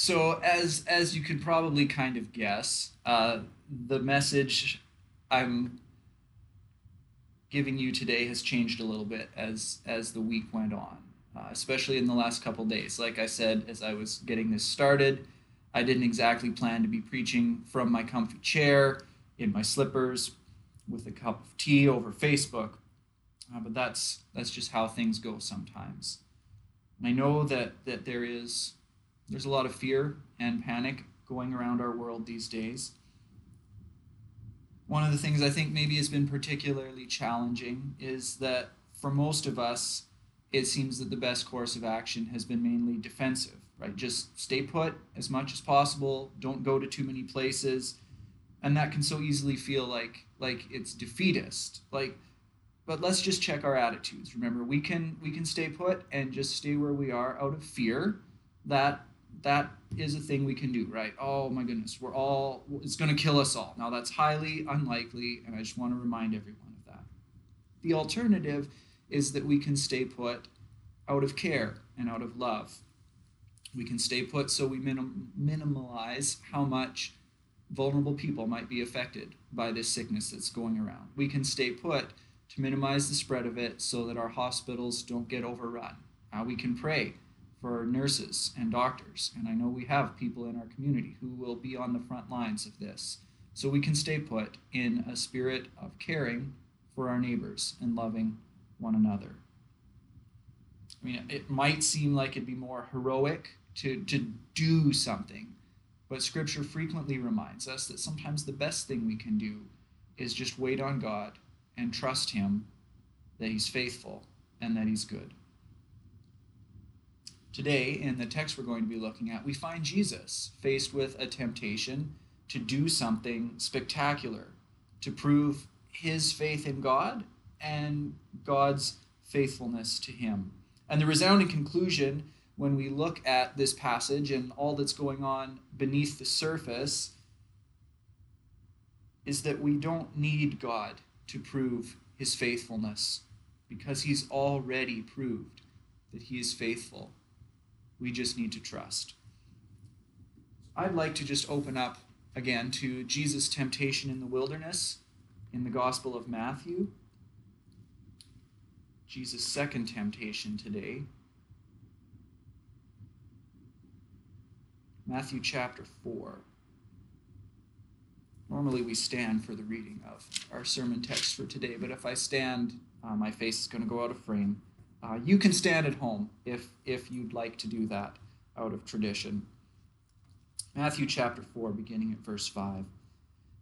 So as as you could probably kind of guess, uh, the message I'm giving you today has changed a little bit as as the week went on, uh, especially in the last couple days. Like I said, as I was getting this started, I didn't exactly plan to be preaching from my comfy chair in my slippers with a cup of tea over Facebook, uh, but that's that's just how things go sometimes. And I know that that there is there's a lot of fear and panic going around our world these days. One of the things I think maybe has been particularly challenging is that for most of us, it seems that the best course of action has been mainly defensive, right? Just stay put as much as possible, don't go to too many places. And that can so easily feel like like it's defeatist. Like but let's just check our attitudes. Remember, we can we can stay put and just stay where we are out of fear that that is a thing we can do, right? Oh my goodness, we're all, it's going to kill us all. Now, that's highly unlikely, and I just want to remind everyone of that. The alternative is that we can stay put out of care and out of love. We can stay put so we minim- minimize how much vulnerable people might be affected by this sickness that's going around. We can stay put to minimize the spread of it so that our hospitals don't get overrun. Uh, we can pray for nurses and doctors. And I know we have people in our community who will be on the front lines of this. So we can stay put in a spirit of caring for our neighbors and loving one another. I mean, it might seem like it'd be more heroic to, to do something, but Scripture frequently reminds us that sometimes the best thing we can do is just wait on God and trust Him that He's faithful and that He's good. Today, in the text we're going to be looking at, we find Jesus faced with a temptation to do something spectacular, to prove his faith in God and God's faithfulness to him. And the resounding conclusion when we look at this passage and all that's going on beneath the surface is that we don't need God to prove his faithfulness because he's already proved that he is faithful we just need to trust. I'd like to just open up again to Jesus' temptation in the wilderness in the Gospel of Matthew. Jesus' second temptation today. Matthew chapter 4. Normally we stand for the reading of our sermon text for today, but if I stand, uh, my face is going to go out of frame. Uh, you can stand at home if, if you'd like to do that out of tradition. Matthew chapter 4, beginning at verse 5.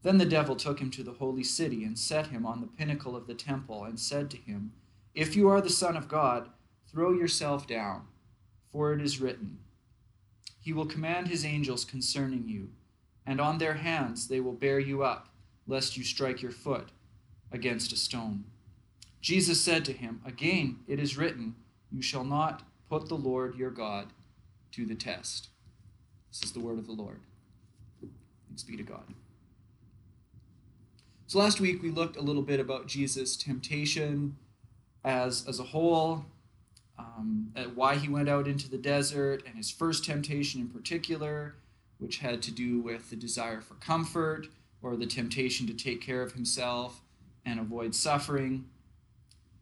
Then the devil took him to the holy city and set him on the pinnacle of the temple and said to him, If you are the Son of God, throw yourself down, for it is written, He will command His angels concerning you, and on their hands they will bear you up, lest you strike your foot against a stone. Jesus said to him, Again, it is written, You shall not put the Lord your God to the test. This is the word of the Lord. Thanks be to God. So last week we looked a little bit about Jesus' temptation as, as a whole, um, why he went out into the desert, and his first temptation in particular, which had to do with the desire for comfort or the temptation to take care of himself and avoid suffering.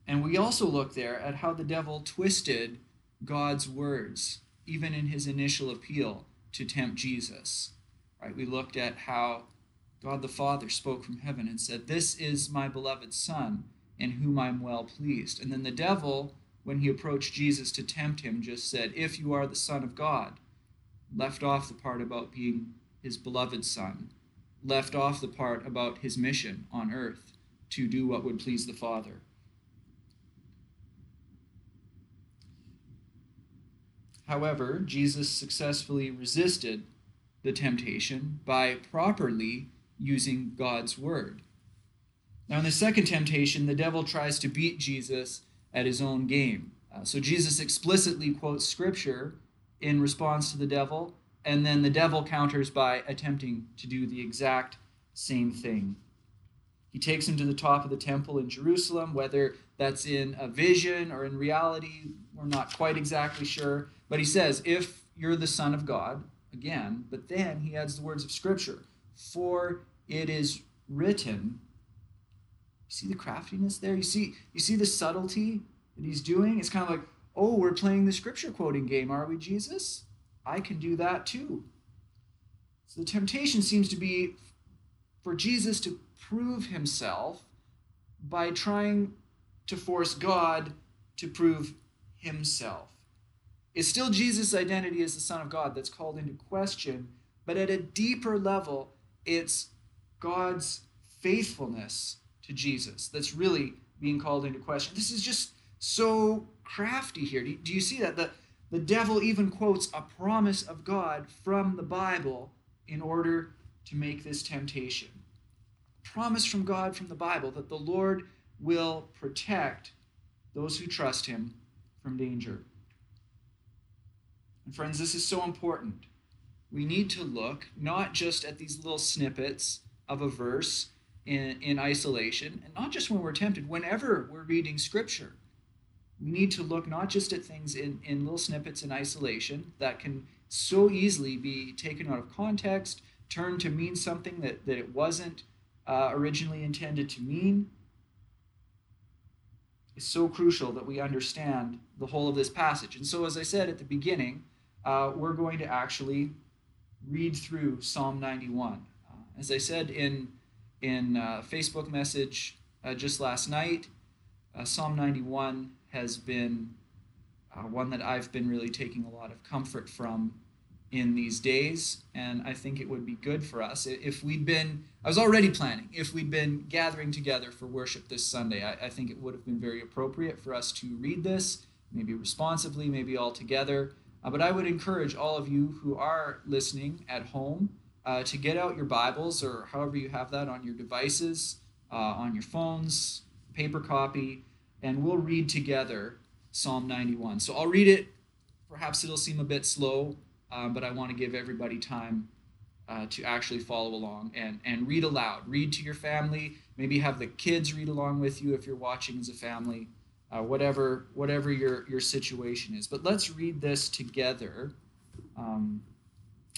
And we also look there at how the devil twisted God's words, even in his initial appeal to tempt Jesus. Right? We looked at how God the Father spoke from heaven and said, This is my beloved Son, in whom I'm well pleased. And then the devil, when he approached Jesus to tempt him, just said, If you are the Son of God, left off the part about being his beloved Son, left off the part about his mission on earth to do what would please the Father. However, Jesus successfully resisted the temptation by properly using God's word. Now, in the second temptation, the devil tries to beat Jesus at his own game. Uh, so Jesus explicitly quotes scripture in response to the devil, and then the devil counters by attempting to do the exact same thing. He takes him to the top of the temple in Jerusalem, whether that's in a vision or in reality, we're not quite exactly sure. But he says, if you're the Son of God, again, but then he adds the words of Scripture. For it is written. You see the craftiness there? You see, you see the subtlety that he's doing? It's kind of like, oh, we're playing the scripture quoting game, are we, Jesus? I can do that too. So the temptation seems to be for Jesus to prove himself by trying to force God to prove himself. It's still Jesus' identity as the Son of God that's called into question, but at a deeper level, it's God's faithfulness to Jesus that's really being called into question. This is just so crafty here. Do you, do you see that? The, the devil even quotes a promise of God from the Bible in order to make this temptation. Promise from God from the Bible that the Lord will protect those who trust him from danger. And friends, this is so important. We need to look not just at these little snippets of a verse in, in isolation, and not just when we're tempted, whenever we're reading Scripture. We need to look not just at things in, in little snippets in isolation that can so easily be taken out of context, turned to mean something that, that it wasn't uh, originally intended to mean. It's so crucial that we understand the whole of this passage. And so, as I said at the beginning, uh, we're going to actually read through Psalm 91. Uh, as I said in in uh, Facebook message uh, just last night, uh, Psalm 91 has been one that I've been really taking a lot of comfort from in these days, and I think it would be good for us if we'd been. I was already planning if we'd been gathering together for worship this Sunday. I, I think it would have been very appropriate for us to read this, maybe responsively, maybe all together. Uh, but I would encourage all of you who are listening at home uh, to get out your Bibles or however you have that on your devices, uh, on your phones, paper copy, and we'll read together Psalm 91. So I'll read it. Perhaps it'll seem a bit slow, uh, but I want to give everybody time uh, to actually follow along and, and read aloud. Read to your family. Maybe have the kids read along with you if you're watching as a family. Uh, whatever whatever your your situation is. But let's read this together. Um,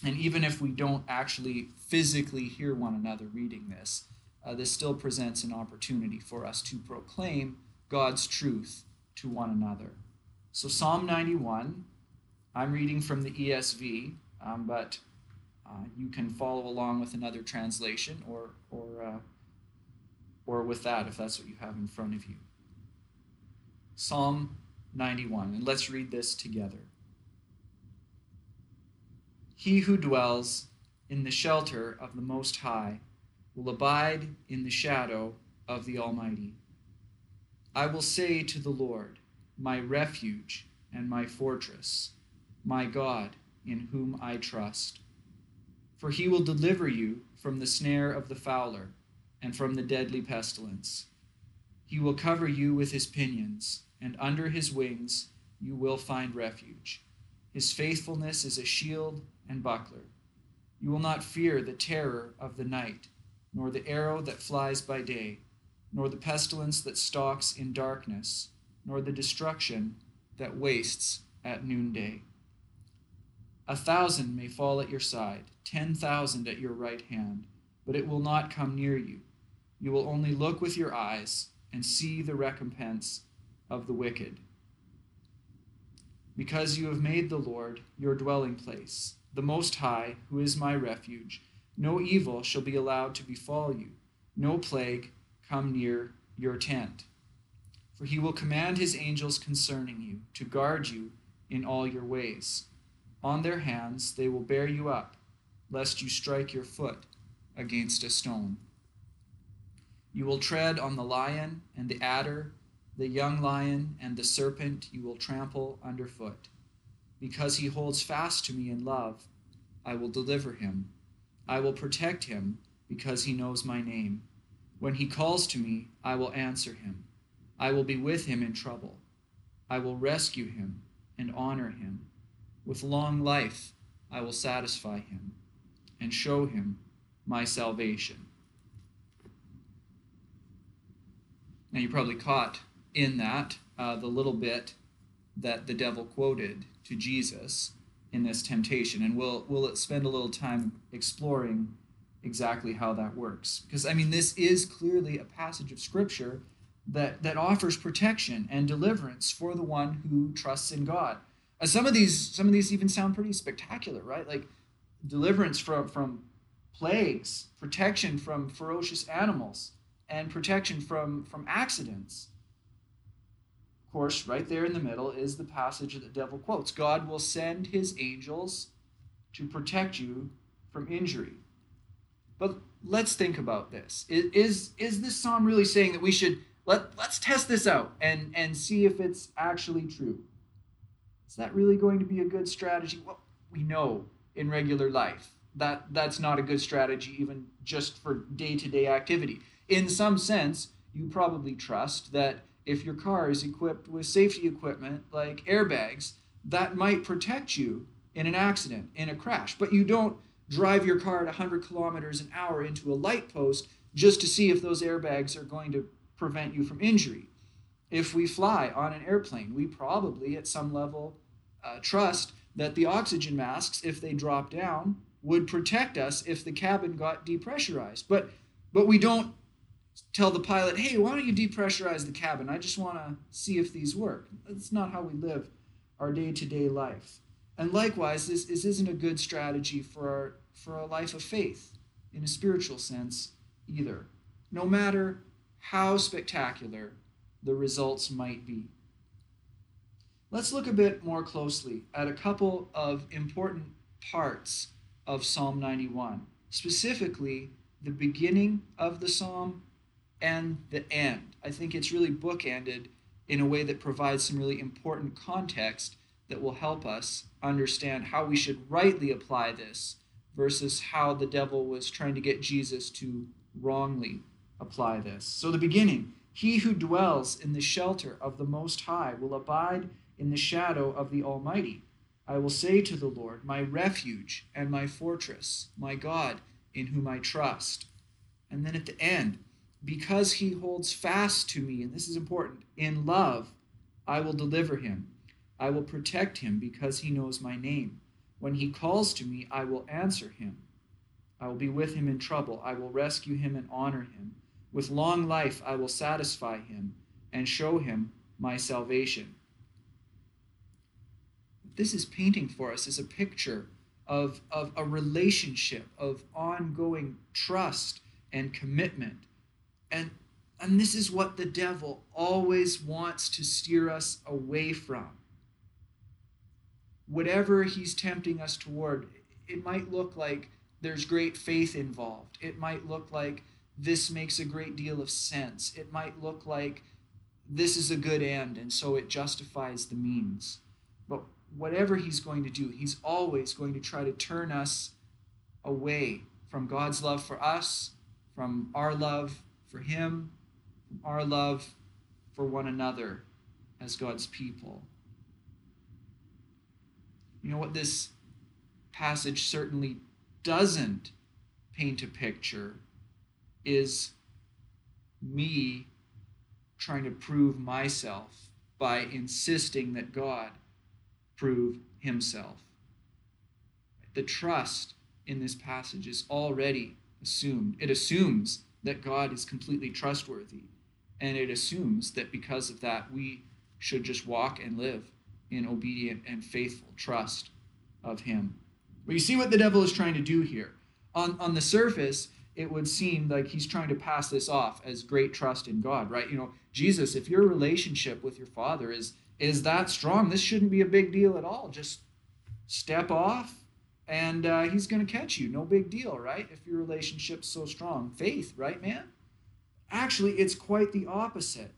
and even if we don't actually physically hear one another reading this, uh, this still presents an opportunity for us to proclaim God's truth to one another. So, Psalm 91, I'm reading from the ESV, um, but uh, you can follow along with another translation or, or, uh, or with that if that's what you have in front of you. Psalm 91, and let's read this together. He who dwells in the shelter of the Most High will abide in the shadow of the Almighty. I will say to the Lord, my refuge and my fortress, my God, in whom I trust. For he will deliver you from the snare of the fowler and from the deadly pestilence. He will cover you with his pinions, and under his wings you will find refuge. His faithfulness is a shield and buckler. You will not fear the terror of the night, nor the arrow that flies by day nor the pestilence that stalks in darkness, nor the destruction that wastes at noonday. A thousand may fall at your side, ten thousand at your right hand, but it will not come near you. You will only look with your eyes and see the recompense of the wicked. Because you have made the Lord your dwelling place, the Most High, who is my refuge, no evil shall be allowed to befall you, no plague come near your tent. For he will command his angels concerning you to guard you in all your ways. On their hands they will bear you up, lest you strike your foot against a stone. You will tread on the lion and the adder, the young lion and the serpent you will trample underfoot. Because he holds fast to me in love, I will deliver him. I will protect him because he knows my name. When he calls to me, I will answer him. I will be with him in trouble. I will rescue him and honor him. With long life, I will satisfy him and show him my salvation. Now, you probably caught in that uh, the little bit that the devil quoted to Jesus in this temptation. And we'll, we'll spend a little time exploring exactly how that works. Because, I mean, this is clearly a passage of Scripture that, that offers protection and deliverance for the one who trusts in God. Uh, some of these some of these even sound pretty spectacular, right? Like deliverance from from plagues, protection from ferocious animals, and protection from from accidents. Course, right there in the middle is the passage that the devil quotes. God will send his angels to protect you from injury. But let's think about this. Is, is this psalm really saying that we should let, let's test this out and, and see if it's actually true? Is that really going to be a good strategy? Well, we know in regular life that that's not a good strategy, even just for day to day activity. In some sense, you probably trust that if your car is equipped with safety equipment like airbags, that might protect you in an accident, in a crash. But you don't drive your car at 100 kilometers an hour into a light post just to see if those airbags are going to prevent you from injury. If we fly on an airplane, we probably at some level uh, trust that the oxygen masks, if they drop down, would protect us if the cabin got depressurized. But but we don't tell the pilot, hey, why don't you depressurize the cabin? I just want to see if these work. That's not how we live our day-to-day life. And likewise, this, this isn't a good strategy for our, for a life of faith in a spiritual sense either, no matter how spectacular the results might be. Let's look a bit more closely at a couple of important parts of Psalm 91, specifically the beginning of the psalm and the end. I think it's really bookended in a way that provides some really important context that will help us understand how we should rightly apply this versus how the devil was trying to get Jesus to wrongly apply this. So, the beginning He who dwells in the shelter of the Most High will abide in the shadow of the Almighty. I will say to the Lord, My refuge and my fortress, my God, in whom I trust. And then at the end, because he holds fast to me, and this is important, in love, I will deliver him. I will protect him because he knows my name. When he calls to me, I will answer him. I will be with him in trouble. I will rescue him and honor him. With long life, I will satisfy him and show him my salvation. This is painting for us is a picture of, of a relationship of ongoing trust and commitment. And, and this is what the devil always wants to steer us away from whatever he's tempting us toward, it might look like there's great faith involved. It might look like this makes a great deal of sense. It might look like this is a good end, and so it justifies the means. But whatever he's going to do, he's always going to try to turn us away from God's love for us, from our love for him, our love for one another as God's people. You know what this passage certainly doesn't paint a picture is me trying to prove myself by insisting that God prove himself. The trust in this passage is already assumed. It assumes that God is completely trustworthy, and it assumes that because of that, we should just walk and live in obedient and faithful trust of Him. But you see what the devil is trying to do here. On, on the surface, it would seem like he's trying to pass this off as great trust in God, right? You know, Jesus, if your relationship with your Father is is that strong, this shouldn't be a big deal at all. Just step off, and uh, he's going to catch you. No big deal, right? If your relationship's so strong, faith, right, man? Actually, it's quite the opposite.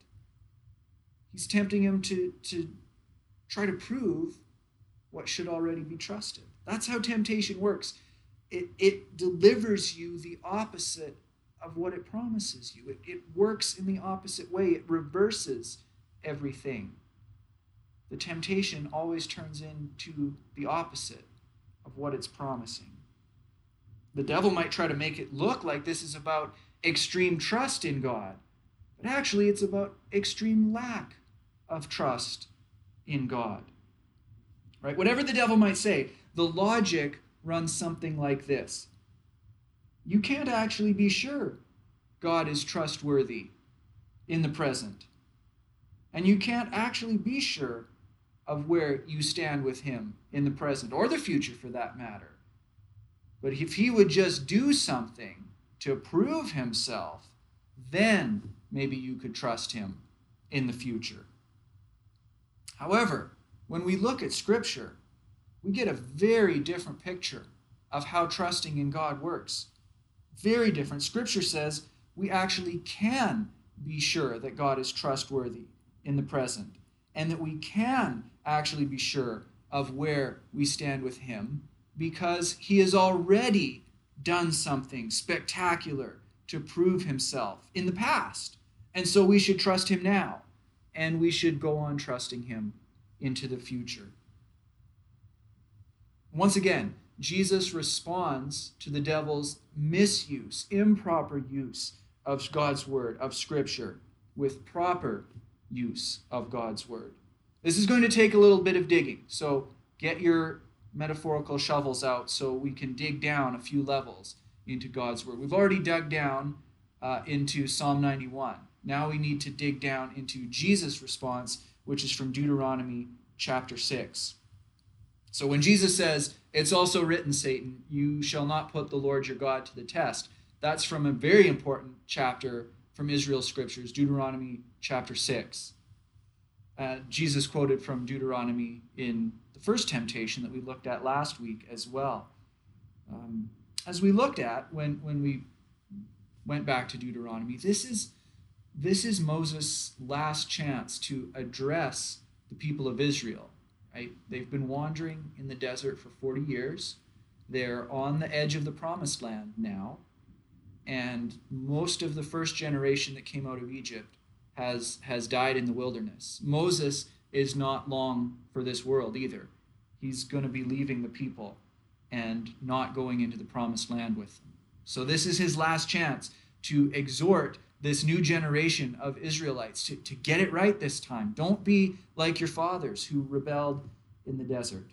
He's tempting him to to try to prove what should already be trusted. That's how temptation works. It, it delivers you the opposite of what it promises you. It, it works in the opposite way, it reverses everything. The temptation always turns into the opposite of what it's promising. The devil might try to make it look like this is about extreme trust in God, but actually it's about extreme lack of trust in God. Right? Whatever the devil might say, the logic runs something like this You can't actually be sure God is trustworthy in the present. And you can't actually be sure of where you stand with Him in the present or the future for that matter. But if He would just do something to prove Himself, then maybe you could trust Him in the future. However, when we look at Scripture, we get a very different picture of how trusting in God works. Very different. Scripture says we actually can be sure that God is trustworthy in the present and that we can actually be sure of where we stand with Him because He has already done something spectacular to prove Himself in the past. And so we should trust Him now and we should go on trusting Him into the future. Once again, Jesus responds to the devil's misuse, improper use of God's word, of Scripture, with proper use of God's word. This is going to take a little bit of digging, so get your metaphorical shovels out so we can dig down a few levels into God's word. We've already dug down uh, into Psalm 91. Now we need to dig down into Jesus' response, which is from Deuteronomy chapter 6. So when Jesus says, It's also written, Satan, you shall not put the Lord your God to the test, that's from a very important chapter from Israel's scriptures, Deuteronomy chapter 6. Uh, Jesus quoted from Deuteronomy in the first temptation that we looked at last week as well. Um, as we looked at when, when we went back to Deuteronomy, this is, this is Moses' last chance to address the people of Israel right? They've been wandering in the desert for 40 years. They're on the edge of the promised land now. And most of the first generation that came out of Egypt has, has died in the wilderness. Moses is not long for this world either. He's going to be leaving the people and not going into the promised land with them. So, this is his last chance to exhort this new generation of Israelites to, to get it right this time. Don't be like your fathers who rebelled in the desert.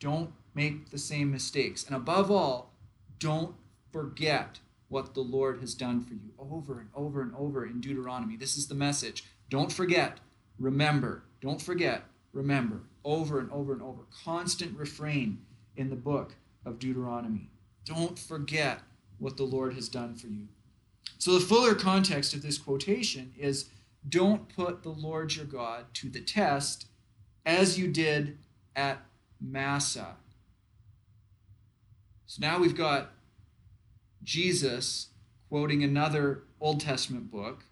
Don't make the same mistakes. And above all, don't forget what the Lord has done for you over and over and over in Deuteronomy. This is the message. Don't forget, remember. Don't forget, remember. Over and over and over. Constant refrain in the book of Deuteronomy. Don't forget what the Lord has done for you. So, the fuller context of this quotation is don't put the Lord your God to the test as you did at Massah. So now we've got Jesus quoting another Old Testament book,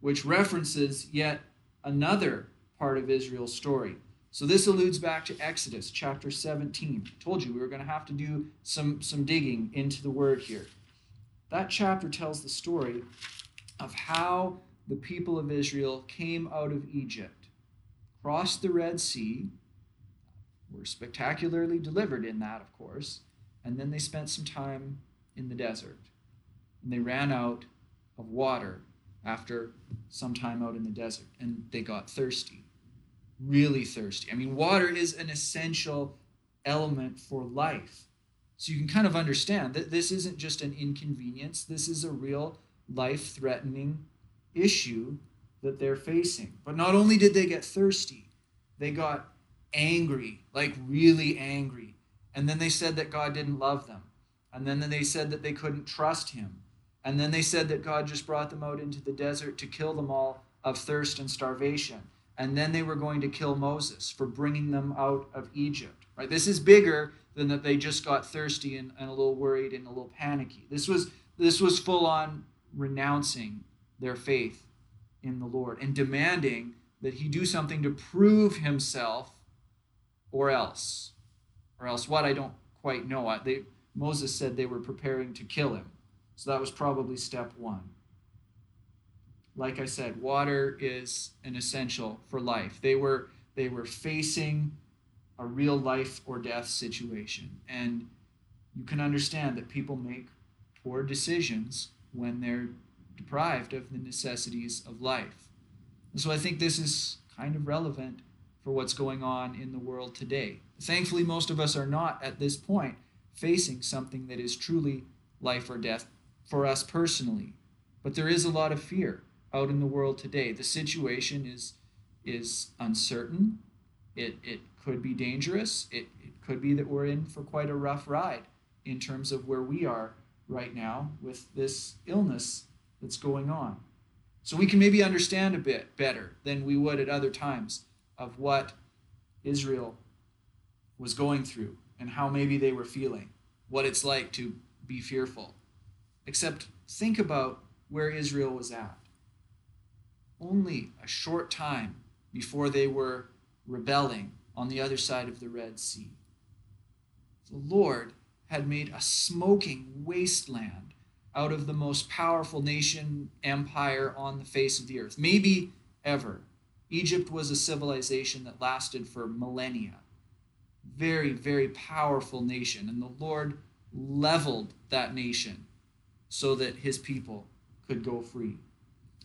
which references yet another part of Israel's story. So this alludes back to Exodus chapter 17. I told you we were going to have to do some, some digging into the word here. That chapter tells the story of how the people of Israel came out of Egypt, crossed the Red Sea, were spectacularly delivered in that, of course, and then they spent some time in the desert. And they ran out of water after some time out in the desert, and they got thirsty, really thirsty. I mean, water is an essential element for life. So you can kind of understand that this isn't just an inconvenience, this is a real life threatening issue that they're facing. But not only did they get thirsty, they got angry, like really angry. And then they said that God didn't love them. And then they said that they couldn't trust him. And then they said that God just brought them out into the desert to kill them all of thirst and starvation. And then they were going to kill Moses for bringing them out of Egypt. Right? This is bigger than that they just got thirsty and, and a little worried and a little panicky. This was this was full on renouncing their faith in the Lord and demanding that he do something to prove himself or else. Or else what? I don't quite know. They, Moses said they were preparing to kill him. So that was probably step one. Like I said, water is an essential for life. They were they were facing a real life or death situation. And you can understand that people make poor decisions when they're deprived of the necessities of life. And so I think this is kind of relevant for what's going on in the world today. Thankfully, most of us are not at this point facing something that is truly life or death for us personally. But there is a lot of fear out in the world today. The situation is is uncertain. It it could be dangerous. It, it could be that we're in for quite a rough ride in terms of where we are right now with this illness that's going on. So we can maybe understand a bit better than we would at other times of what Israel was going through and how maybe they were feeling, what it's like to be fearful. Except think about where Israel was at. Only a short time before they were rebelling on the other side of the Red Sea. The Lord had made a smoking wasteland out of the most powerful nation empire on the face of the earth, maybe ever. Egypt was a civilization that lasted for millennia. Very, very powerful nation. And the Lord leveled that nation so that his people could go free.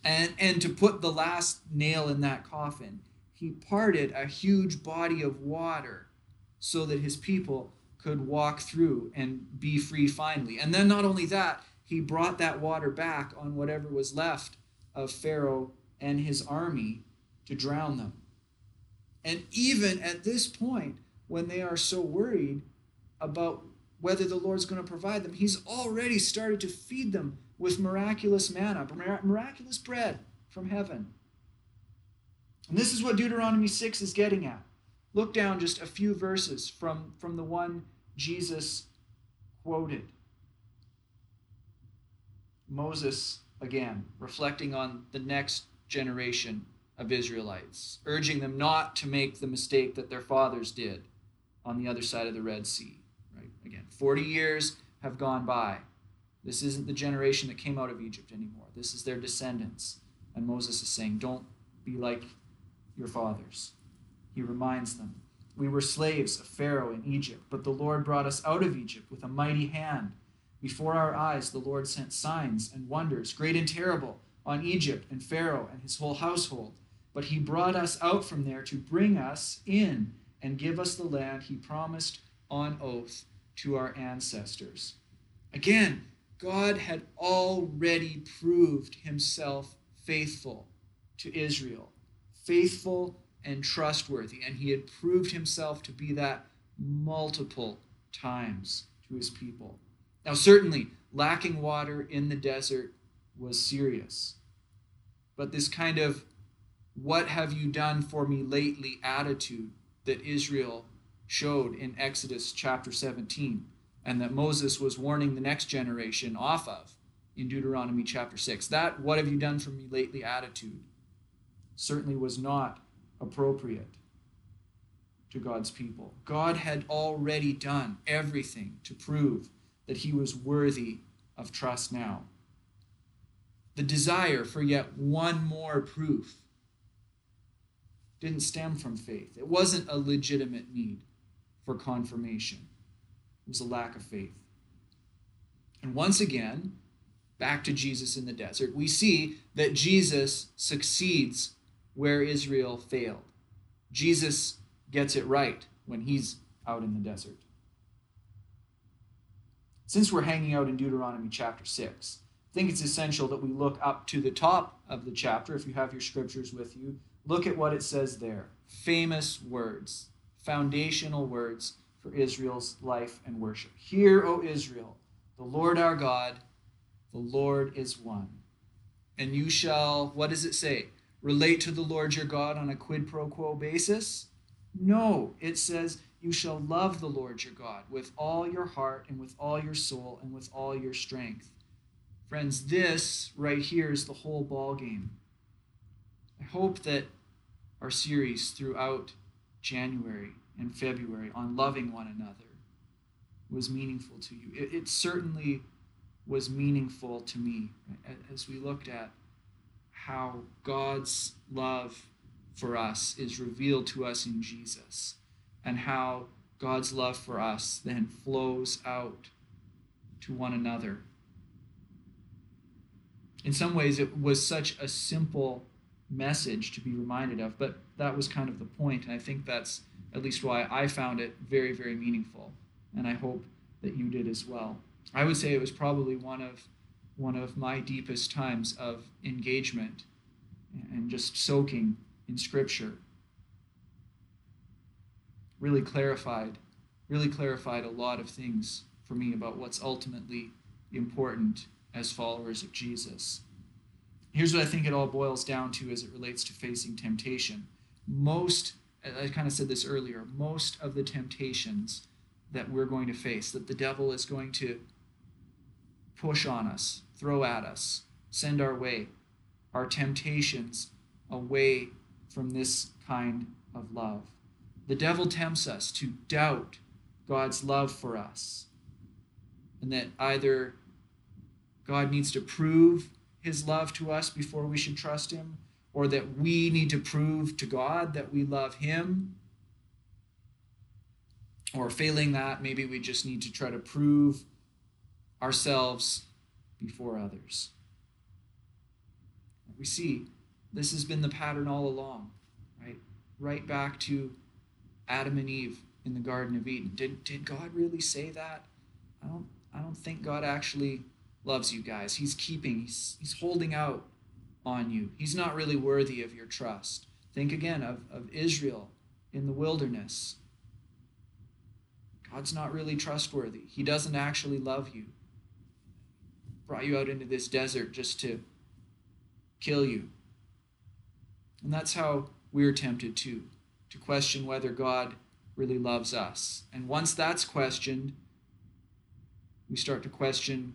And, and to put the last nail in that coffin, he parted a huge body of water so that his people could walk through and be free finally. And then, not only that, he brought that water back on whatever was left of Pharaoh and his army to drown them. And even at this point, when they are so worried about whether the Lord's going to provide them, he's already started to feed them with miraculous manna, miraculous bread from heaven. And this is what Deuteronomy 6 is getting at. Look down just a few verses from, from the one Jesus quoted. Moses, again, reflecting on the next generation of Israelites, urging them not to make the mistake that their fathers did on the other side of the Red Sea. Right? Again, 40 years have gone by. This isn't the generation that came out of Egypt anymore. This is their descendants. And Moses is saying, Don't be like your fathers. He reminds them, We were slaves of Pharaoh in Egypt, but the Lord brought us out of Egypt with a mighty hand. Before our eyes, the Lord sent signs and wonders, great and terrible, on Egypt and Pharaoh and his whole household. But he brought us out from there to bring us in and give us the land he promised on oath to our ancestors. Again, God had already proved himself faithful to Israel faithful and trustworthy, and he had proved himself to be that multiple times to his people. Now, certainly, lacking water in the desert was serious. But this kind of what have you done for me lately attitude that Israel showed in Exodus chapter 17 and that Moses was warning the next generation off of in Deuteronomy chapter 6. That what have you done for me lately attitude certainly was not appropriate to God's people. God had already done everything to prove that he was worthy of trust now. The desire for yet one more proof didn't stem from faith. It wasn't a legitimate need for confirmation, it was a lack of faith. And once again, back to Jesus in the desert, we see that Jesus succeeds where Israel failed. Jesus gets it right when he's out in the desert. Since we're hanging out in Deuteronomy chapter 6, I think it's essential that we look up to the top of the chapter. If you have your scriptures with you, look at what it says there. Famous words, foundational words for Israel's life and worship. Hear, O Israel, the Lord our God, the Lord is one. And you shall, what does it say? relate to the Lord your God on a quid pro quo basis? No, it says, You shall love the Lord your God with all your heart and with all your soul and with all your strength. Friends, this right here is the whole ball game. I hope that our series throughout January and February on loving one another was meaningful to you. It, it certainly was meaningful to me as we looked at how God's love for us is revealed to us in Jesus, and how God's love for us then flows out to one another. In some ways, it was such a simple message to be reminded of. But that was kind of the point, and I think that's at least why I found it very, very meaningful. And I hope that you did as well. I would say it was probably one of one of my deepest times of engagement and just soaking in scripture. Really clarified, really clarified a lot of things for me about what's ultimately important as followers of Jesus. Here's what I think it all boils down to as it relates to facing temptation. Most, I kind of said this earlier, most of the temptations that we're going to face, that the devil is going to push on us, throw at us, send our way, are temptations away from this kind of love. The devil tempts us to doubt God's love for us, and that either God needs to prove his love to us before we should trust him, or that we need to prove to God that we love him. Or failing that, maybe we just need to try to prove ourselves before others. We see this has been the pattern all along, right? Right back to Adam and Eve in the Garden of Eden. Did, did God really say that? I don't, I don't think God actually loves you guys. He's keeping, he's, he's holding out on you. He's not really worthy of your trust. Think again of, of Israel in the wilderness. God's not really trustworthy. He doesn't actually love you. Brought you out into this desert just to kill you. And that's how we're tempted to, to question whether God really loves us. And once that's questioned, we start to question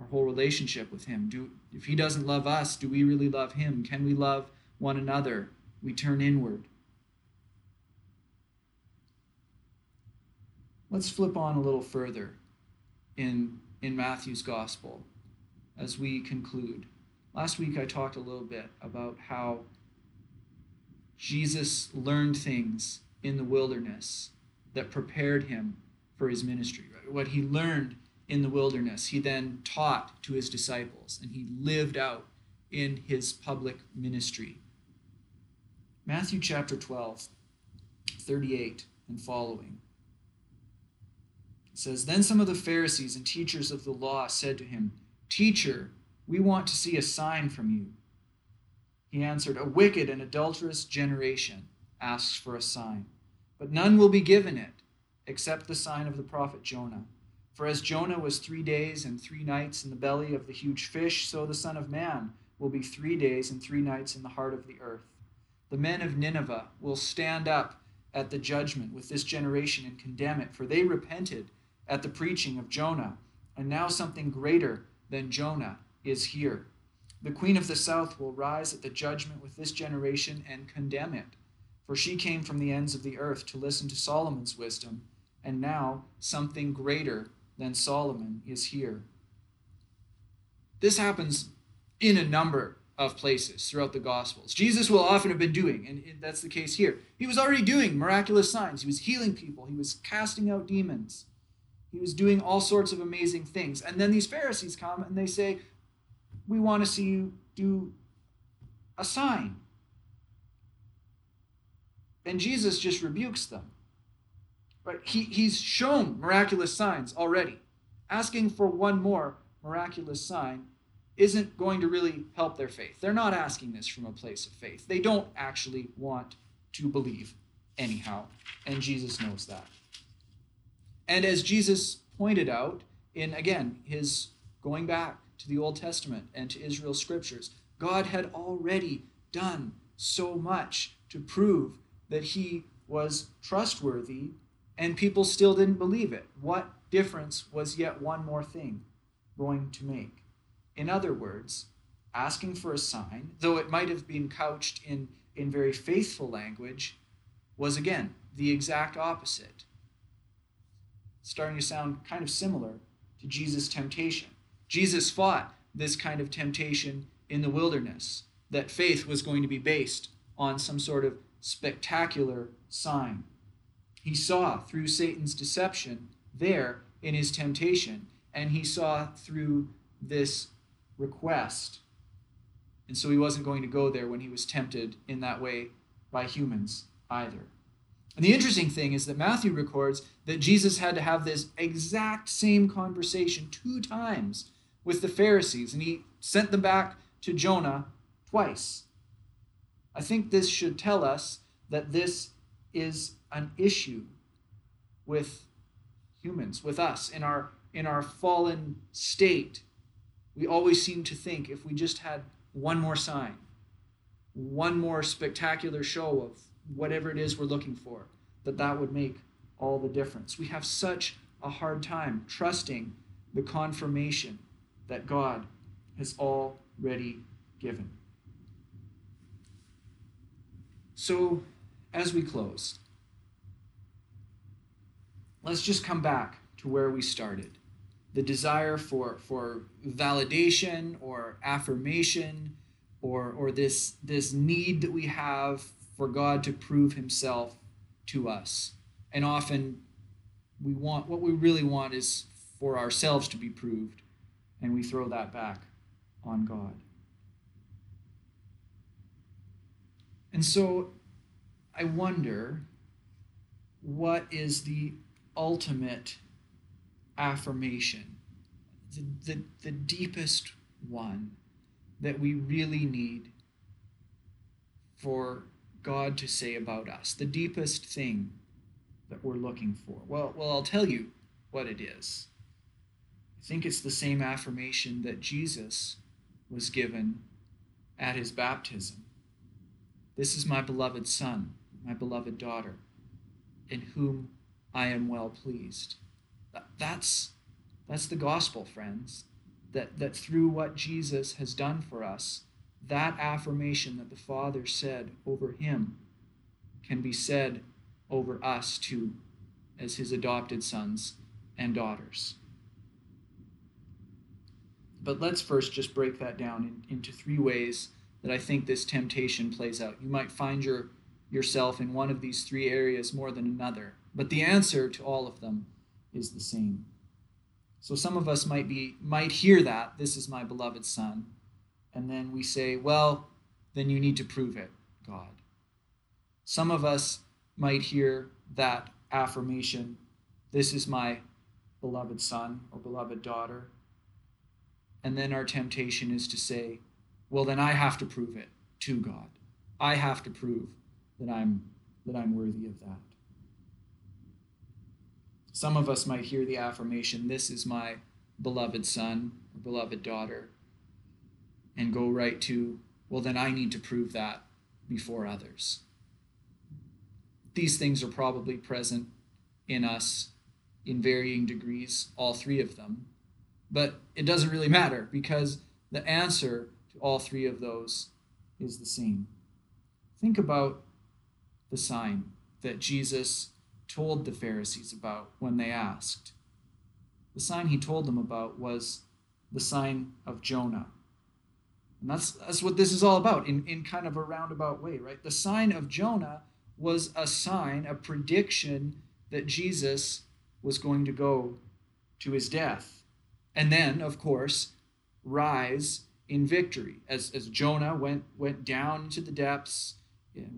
our whole relationship with him. Do if he doesn't love us, do we really love him? Can we love one another? We turn inward. Let's flip on a little further in in Matthew's gospel as we conclude. Last week I talked a little bit about how Jesus learned things in the wilderness that prepared him for his ministry. Right? What he learned in the wilderness, he then taught to his disciples and he lived out in his public ministry. Matthew chapter 12, 38 and following. It says, Then some of the Pharisees and teachers of the law said to him, Teacher, we want to see a sign from you. He answered, A wicked and adulterous generation asks for a sign, but none will be given it except the sign of the prophet Jonah. For as Jonah was three days and three nights in the belly of the huge fish, so the Son of Man will be three days and three nights in the heart of the earth. The men of Nineveh will stand up at the judgment with this generation and condemn it, for they repented at the preaching of Jonah, and now something greater than Jonah is here. The queen of the south will rise at the judgment with this generation and condemn it, for she came from the ends of the earth to listen to Solomon's wisdom, and now something greater than Solomon is here. This happens in a number of places throughout the Gospels. Jesus will often have been doing, and that's the case here. He was already doing miraculous signs. He was healing people, he was casting out demons, he was doing all sorts of amazing things. And then these Pharisees come and they say, We want to see you do a sign. And Jesus just rebukes them. Right? He, he's shown miraculous signs already. Asking for one more miraculous sign isn't going to really help their faith. They're not asking this from a place of faith. They don't actually want to believe, anyhow. And Jesus knows that. And as Jesus pointed out in, again, his going back to the Old Testament and to Israel's scriptures, God had already done so much to prove that he was trustworthy and people still didn't believe it. What difference was yet one more thing going to make? In other words, asking for a sign, though it might have been couched in, in very faithful language, was again the exact opposite. Starting to sound kind of similar to Jesus' temptation. Jesus fought this kind of temptation in the wilderness, that faith was going to be based on some sort of spectacular sign. He saw through Satan's deception there in his temptation, and he saw through this request And so he wasn't going to go there when he was tempted in that way by humans either. And the interesting thing is that Matthew records that Jesus had to have this exact same conversation two times with the Pharisees, and he sent them back to Jonah twice. I think this should tell us that this is an issue with humans, with us in our in our fallen state. We always seem to think if we just had one more sign, one more spectacular show of whatever it is we're looking for, that that would make all the difference. We have such a hard time trusting the confirmation that God has already given. So, as we close, let's just come back to where we started the desire for, for validation or affirmation or, or this, this need that we have for God to prove himself to us. And often we want what we really want is for ourselves to be proved, and we throw that back on God. And so I wonder what is the ultimate affirmation, the, the, the deepest one that we really need for God to say about us, the deepest thing that we're looking for. Well, well, I'll tell you what it is. I think it's the same affirmation that Jesus was given at his baptism. This is my beloved Son, my beloved daughter, in whom I am well pleased. That's, that's the gospel, friends. That, that through what Jesus has done for us, that affirmation that the Father said over him can be said over us too, as his adopted sons and daughters. But let's first just break that down in, into three ways that I think this temptation plays out. You might find your, yourself in one of these three areas more than another, but the answer to all of them is the same. So some of us might be might hear that this is my beloved son and then we say, well, then you need to prove it, God. Some of us might hear that affirmation, this is my beloved son or beloved daughter. And then our temptation is to say, well, then I have to prove it to God. I have to prove that I'm that I'm worthy of that. Some of us might hear the affirmation, this is my beloved son or beloved daughter and go right to, well, then I need to prove that before others. These things are probably present in us in varying degrees, all three of them. But it doesn't really matter because the answer to all three of those is the same. Think about the sign that Jesus told the Pharisees about when they asked. The sign he told them about was the sign of Jonah. And that's, that's what this is all about in, in kind of a roundabout way, right? The sign of Jonah was a sign, a prediction that Jesus was going to go to his death. And then, of course, rise in victory. As, as Jonah went, went down into the depths,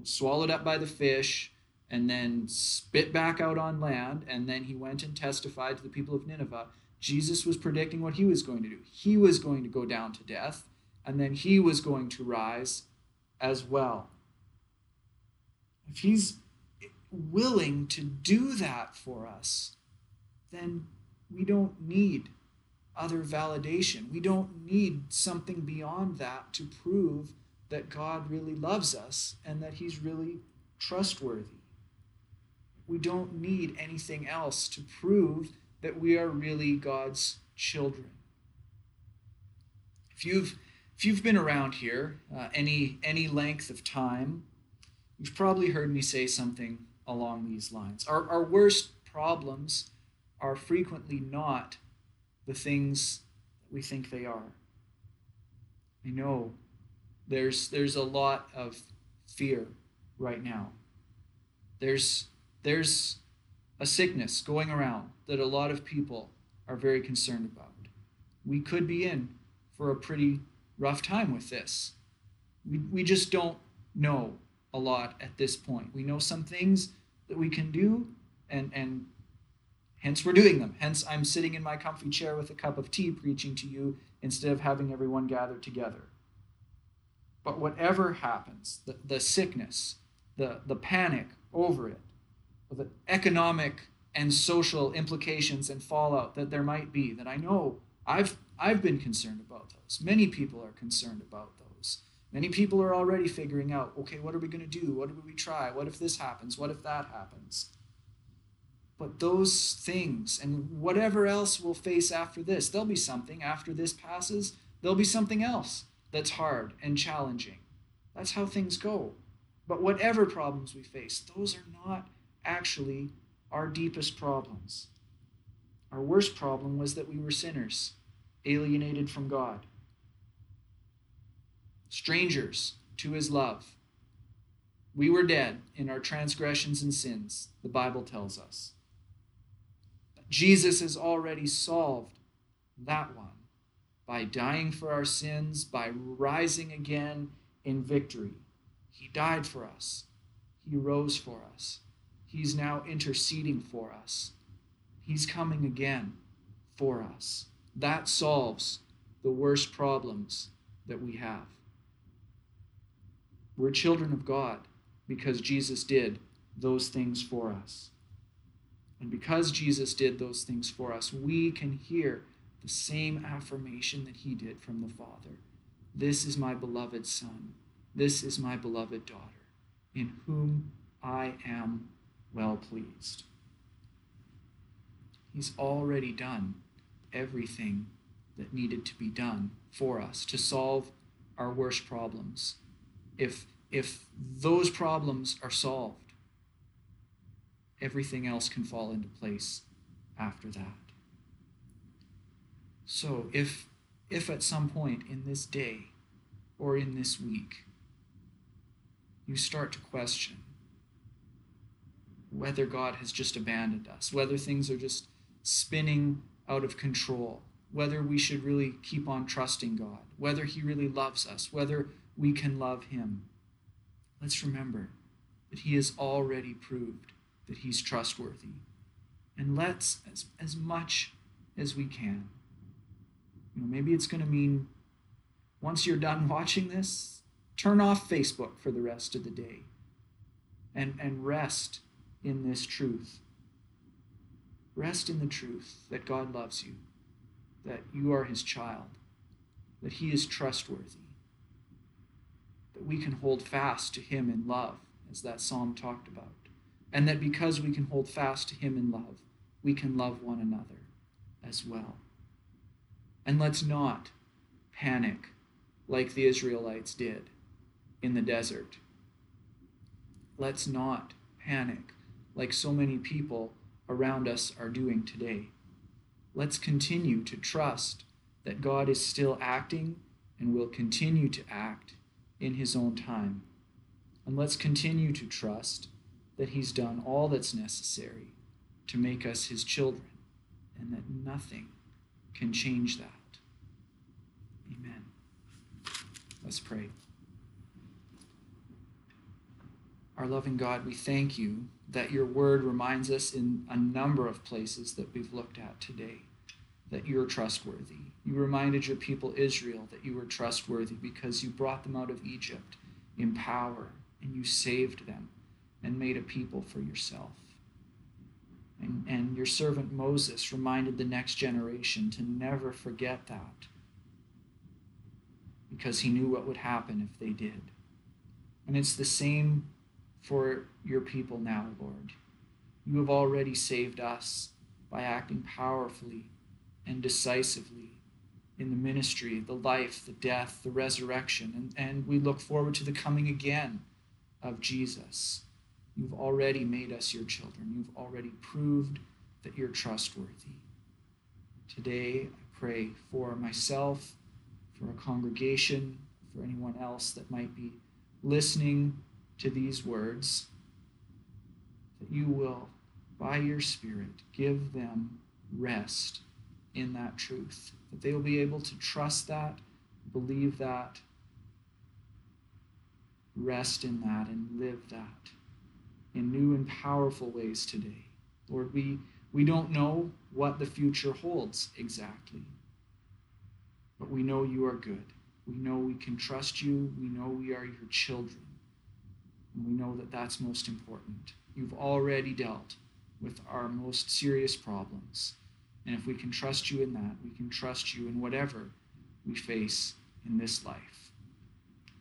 swallowed up by the fish, and then spit back out on land, and then he went and testified to the people of Nineveh. Jesus was predicting what he was going to do. He was going to go down to death and then he was going to rise as well. If he's willing to do that for us, then we don't need other validation. We don't need something beyond that to prove that God really loves us and that he's really trustworthy. We don't need anything else to prove that we are really God's children. If you've if you've been around here uh, any any length of time, you've probably heard me say something along these lines. Our, our worst problems are frequently not the things that we think they are. I know there's there's a lot of fear right now. There's there's a sickness going around that a lot of people are very concerned about. We could be in for a pretty rough time with this We, we just don't know a lot at this point. We know some things that we can do, and, and hence we're doing them. Hence, I'm sitting in my comfy chair with a cup of tea preaching to you instead of having everyone gathered together. But whatever happens, the, the sickness, the, the panic over it, the economic and social implications and fallout that there might be, that I know I've, I've been concerned about those. Many people are concerned about those. Many people are already figuring out okay, what are we going to do? What do we try? What if this happens? What if that happens? But those things and whatever else we'll face after this, there'll be something after this passes, there'll be something else that's hard and challenging. That's how things go. But whatever problems we face, those are not actually our deepest problems. Our worst problem was that we were sinners, alienated from God, strangers to his love. We were dead in our transgressions and sins, the Bible tells us. Jesus has already solved that one by dying for our sins, by rising again in victory. He died for us, He rose for us. He's now interceding for us. He's coming again for us. That solves the worst problems that we have. We're children of God because Jesus did those things for us. And because Jesus did those things for us, we can hear the same affirmation that he did from the Father This is my beloved Son. This is my beloved daughter, in whom I am well pleased. He's already done everything that needed to be done for us to solve our worst problems. If, if those problems are solved, everything else can fall into place after that. So if if at some point in this day or in this week you start to question whether God has just abandoned us, whether things are just spinning out of control, whether we should really keep on trusting God, whether He really loves us, whether we can love Him. Let's remember that He has already proved that he's trustworthy. And let's, as, as much as we can, you know, maybe it's going to mean once you're done watching this, turn off Facebook for the rest of the day and, and rest in this truth. Rest in the truth that God loves you, that you are his child, that he is trustworthy, that we can hold fast to him in love, as that psalm talked about and that because we can hold fast to Him in love, we can love one another as well. And let's not panic like the Israelites did in the desert. Let's not panic like so many people around us are doing today. Let's continue to trust that God is still acting and will continue to act in His own time. And let's continue to trust that He's done all that's necessary to make us His children, and that nothing can change that. Amen. Let's pray. Our loving God, we thank you that your word reminds us in a number of places that we've looked at today that you're trustworthy. You reminded your people Israel that you were trustworthy because you brought them out of Egypt in power and you saved them and made a people for yourself. And, and your servant Moses reminded the next generation to never forget that because he knew what would happen if they did. And it's the same for your people now, Lord. You have already saved us by acting powerfully and decisively in the ministry, the life, the death, the resurrection. And, and we look forward to the coming again of Jesus. You've already made us your children. You've already proved that you're trustworthy. Today, I pray for myself, for a congregation, for anyone else that might be listening to these words, that you will, by your Spirit, give them rest in that truth, that they will be able to trust that, believe that, rest in that and live that in new and powerful ways today. Lord, we, we don't know what the future holds exactly, but we know you are good. We know we can trust you. We know we are your children. And we know that that's most important. You've already dealt with our most serious problems. And if we can trust you in that, we can trust you in whatever we face in this life.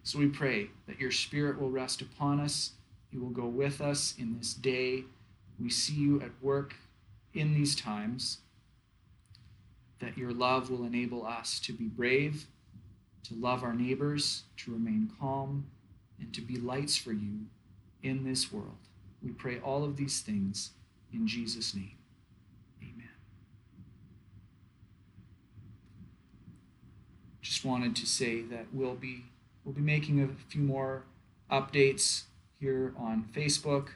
So we pray that your Spirit will rest upon us. You will go with us in this day. We see you at work in these times. That your love will enable us to be brave, to love our neighbors, to remain calm, and to be lights for you in this world. We pray all of these things in Jesus' name. Amen. Just wanted to say that we'll be we'll be making a few more updates here on Facebook.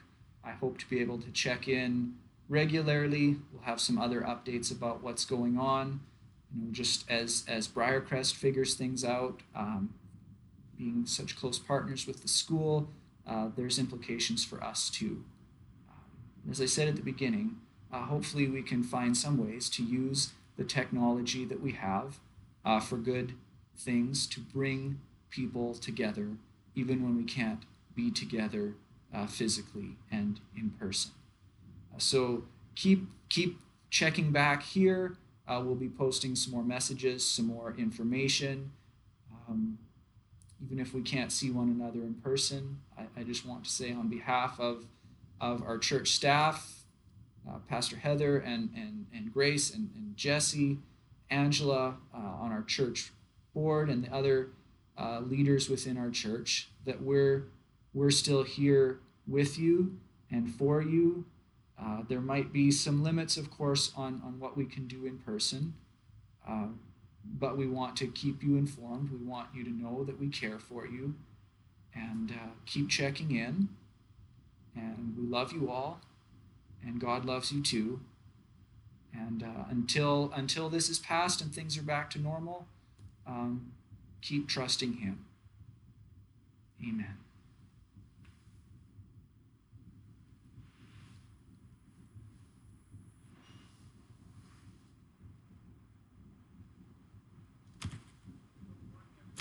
I hope to be able to check in regularly. We'll have some other updates about what's going on. You know, just as as Briercrest figures things out, um, being such close partners with the school, uh, there's implications for us too. Um, as I said at the beginning, uh, hopefully we can find some ways to use the technology that we have uh, for good things to bring people together, even when we can't be together uh, physically and in person. So keep keep checking back here. Uh, we'll be posting some more messages, some more information. Um, even if we can't see one another in person, I, I just want to say on behalf of, of our church staff, uh, Pastor Heather and, and, and Grace and, and Jesse, Angela uh, on our church board, and the other uh, leaders within our church, that we're, we're still here with you and for you. Uh, there might be some limits, of course, on, on what we can do in person. Uh, but we want to keep you informed. We want you to know that we care for you and uh, keep checking in. And we love you all, and God loves you too. And uh, until until this is past and things are back to normal, um, keep trusting Him. Amen.